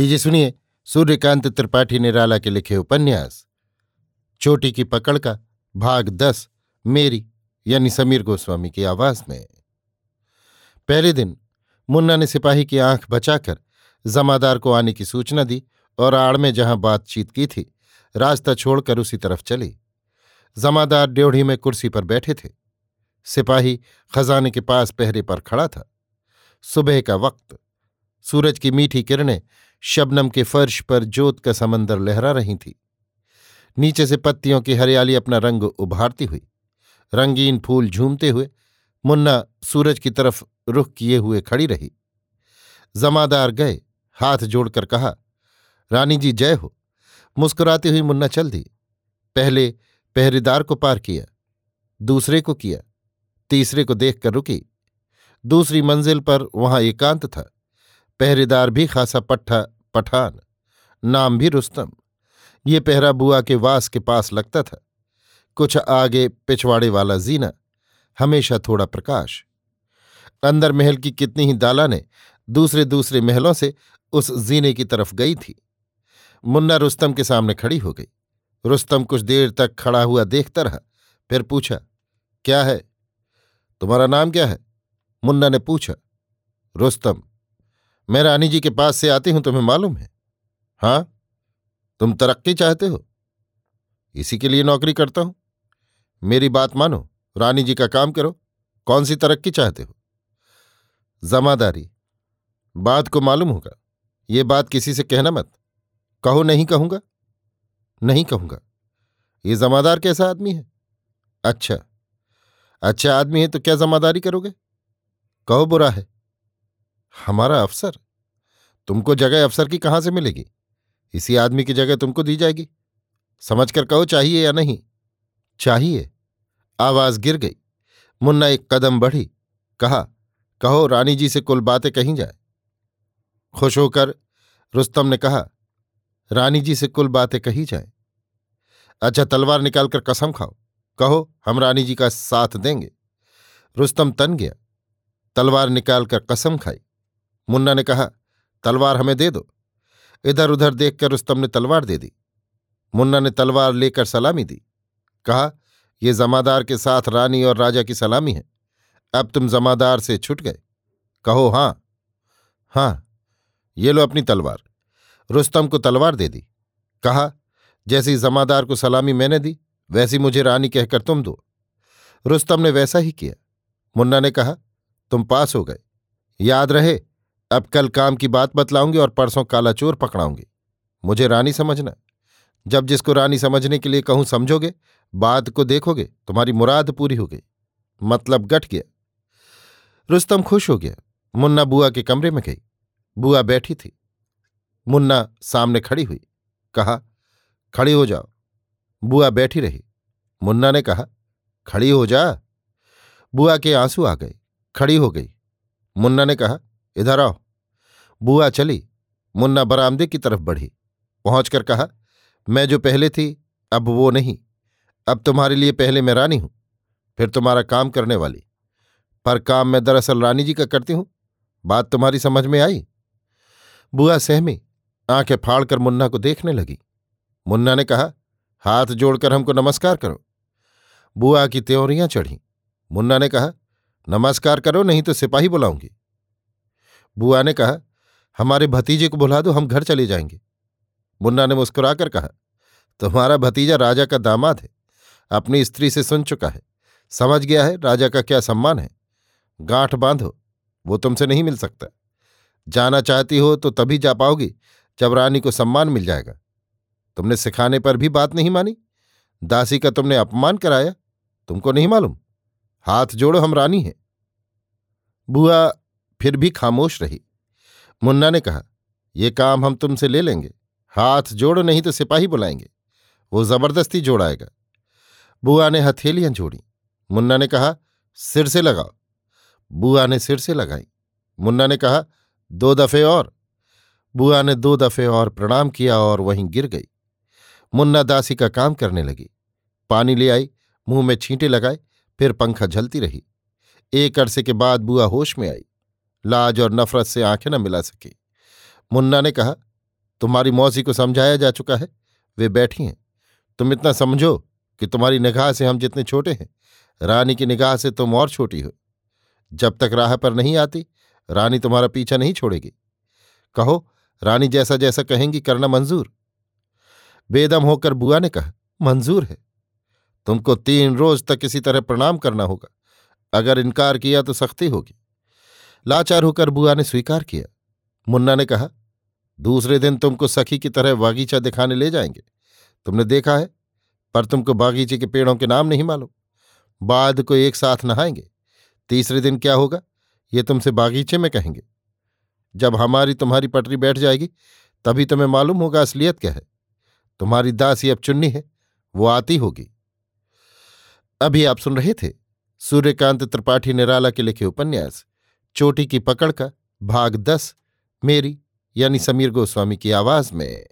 लीजिए सुनिए, सूर्यकांत त्रिपाठी निराला के लिखे उपन्यास। चोटी की पकड़ का भाग दस, मेरी, यानी समीर गोस्वामी की आवाज़ में। पहले दिन, मुन्ना ने सिपाही की आँख बचाकर जमादार को आने की सूचना दी और आड़ में जहाँ बातचीत की थी, रास्ता छोड़कर उसी तरफ़ चली। जमादार ड्योढ़ी में कुर्सी पर बैठे थे। सिपाही खजाने के पास पहरे पर खड़ा था। सुबह का वक्त, सूरज की मीठी किरणें शबनम के फर्श पर जोत का समंदर लहरा रही थी। नीचे से पत्तियों की हरियाली अपना रंग उभारती हुई, रंगीन फूल झूमते हुए मुन्ना सूरज की तरफ़ रुख किए हुए खड़ी रही। जमादार गए, हाथ जोड़कर कहा, रानी जी जय हो। मुस्कुराती हुई मुन्ना चल दी। पहले पहरेदार को पार किया, दूसरे को किया, तीसरे को देखकर रुकी। दूसरी मंजिल पर वहाँ एकांत था। पहरेदार भी खासा पट्ठा, पठान, नाम भी रुस्तम। ये पहरा बुआ के वास के पास लगता था। कुछ आगे पिछवाड़े वाला जीना, हमेशा थोड़ा प्रकाश। अंदर महल की कितनी ही दालाने दूसरे दूसरे महलों से उस जीने की तरफ़ गई थी। मुन्ना रुस्तम के सामने खड़ी हो गई। रुस्तम कुछ देर तक खड़ा हुआ देखता रहा, फिर पूछा, क्या है? तुम्हारा नाम क्या है? मुन्ना ने पूछा, रुस्तम। मैं रानी जी के पास से आती हूँ, तुम्हें मालूम है। हाँ तुम तरक्की चाहते हो। इसी के लिए नौकरी करता हूँ। मेरी बात मानो, रानी जी का काम करो। कौन सी तरक्की चाहते हो? जमादारी। बात को मालूम होगा। ये बात किसी से कहना मत। कहो नहीं कहूँगा। नहीं कहूँगा। ये जमादार कैसा आदमी है? अच्छा। अच्छा आदमी है तो क्या जमादारी करोगे? कहो बुरा है। हमारा अफसर? तुमको जगह अफसर की कहाँ से मिलेगी? इसी आदमी की जगह तुमको दी जाएगी। समझकर कहो, चाहिए या नहीं? चाहिए। आवाज़ गिर गई। मुन्ना एक कदम बढ़ी। कहा, कहो, रानी जी से कुल बातें कहीं जाए? खुश होकर रुस्तम ने कहा, रानी जी से कुल बातें कही जाए? अच्छा तलवार निकालकर कसम खाओ। कहो, हम रानी जी का साथ देंगे। रुस्तम तन गया। तलवार निकालकर कसम खाई। मुन्ना ने कहा, तलवार हमें दे दो। इधर उधर देखकर रुस्तम ने तलवार दे दी। मुन्ना ने तलवार लेकर सलामी दी। कहा यह जमादार के साथ रानी और राजा की सलामी है। अब तुम जमादार से छुट गए। कहो, हाँ। हाँ, ये लो अपनी तलवार। रुस्तम को तलवार दे दी। कहा, जैसी जमादार को सलामी मैंने दी, वैसी मुझे रानी कहकर तुम दो। रुस्तम ने वैसा ही किया। मुन्ना ने कहा, तुम पास हो गए। याद रहे अब कल काम की बात बतलाऊँगी और परसों काला चोर पकड़ाऊँगी। मुझे रानी समझना। जब जिसको रानी समझने के लिए कहूँ समझोगे, बात को देखोगे, तुम्हारी मुराद पूरी हो गई। मतलब गट गया। रुस्तम खुश हो गया। मुन्ना बुआ के कमरे में गई। बुआ बैठी थी। मुन्ना सामने खड़ी हुई। कहा, खड़ी हो जाओ। बुआ बैठी रही। मुन्ना ने कहा, खड़ी हो जा। बुआ के आँसू आ गए। खड़ी हो गई। मुन्ना ने कहा, इधर आओ। बुआ चली, मुन्ना बरामदे की तरफ़ बढ़ी। पहुंचकर कहा, मैं जो पहले थी, अब वो नहीं। अब तुम्हारे लिए पहले मैं रानी हूँ, फिर तुम्हारा काम करने वाली। पर काम मैं दरअसल रानी जी का करती हूँ। बात तुम्हारी समझ में आई? बुआ सहमी आँखें फाड़कर मुन्ना को देखने लगी। मुन्ना ने कहा, हाथ जोड़कर हमको नमस्कार करो। बुआ की त्योरियाँ चढ़ी। मुन्ना ने कहा, नमस्कार करो, नहीं तो सिपाही बुलाऊँगी। बुआ ने कहा हमारे भतीजे को बुला दो, हम घर चले जाएँगे। मुन्ना ने मुस्कुराकर कहा, तुम्हारा भतीजा राजा का दामाद है। अपनी स्त्री से सुन चुका है। समझ गया है राजा का क्या सम्मान है। गांठ बांधो, वो तुमसे नहीं मिल सकता। जाना चाहती हो तो तभी जा पाओगी, जब रानी को सम्मान मिल जाएगा। तुमने सिखाने पर भी बात नहीं मानी। दासी का तुमने अपमान कराया, तुमको नहीं मालूम। हाथ जोड़ो, हम रानी हैं। बुआ फिर भी खामोश रही। मुन्ना ने कहा, ये काम हम तुमसे ले लेंगे। हाथ जोड़ो, नहीं तो सिपाही बुलाएँगे। वो ज़बरदस्ती जोड़ाएगा बुआ ने हथेलियाँ जोड़ी। मुन्ना ने कहा, सिर से लगाओ। बुआ ने सिर से लगाई। मुन्ना ने कहा, दो दफे और। बुआ ने दो दफे और प्रणाम किया और वहीं गिर गई। मुन्ना दासी का काम करने लगी। पानी ले आई, मुँह में छींटे लगाए, फिर पंखा झलती रही। एक अरसे के बाद बुआ होश में आई। लाज और नफरत से आँखें न मिला सकी। मुन्ना ने कहा, तुम्हारी मौसी को समझाया जा चुका है। वे बैठी हैं। तुम इतना समझो कि तुम्हारी निगाह से हम जितने छोटे हैं, रानी की निगाह से तुम और छोटी हो। जब तक राह पर नहीं आती, रानी तुम्हारा पीछा नहीं छोड़ेगी। कहो, रानी जैसा जैसा कहेंगी, करना मंजूर। बेदम होकर बुआ ने कहा, मंजूर है। तुमको तीन रोज तक इसी तरह प्रणाम करना होगा। अगर इनकार किया तो सख्ती होगी। लाचार होकर बुआ ने स्वीकार किया। मुन्ना ने कहा, दूसरे दिन तुमको सखी की तरह बागीचा दिखाने ले जाएँगे। तुमने देखा है, पर तुमको बागीचे के पेड़ों के नाम नहीं मालूम। बाद को एक साथ नहाएँगे। तीसरे दिन क्या होगा, ये तुमसे बागीचे में कहेंगे। जब हमारी तुम्हारी पटरी बैठ जाएगी, तभी तुम्हें मालूम होगा असलियत क्या है। तुम्हारी दासी अब चुन्नी है, वो आती होगी। अभी आप सुन रहे थे सूर्यकांत त्रिपाठी निराला के लिखे उपन्यास चोटी की पकड़ का भाग दस मेरी यानी समीर गोस्वामी की आवाज़ में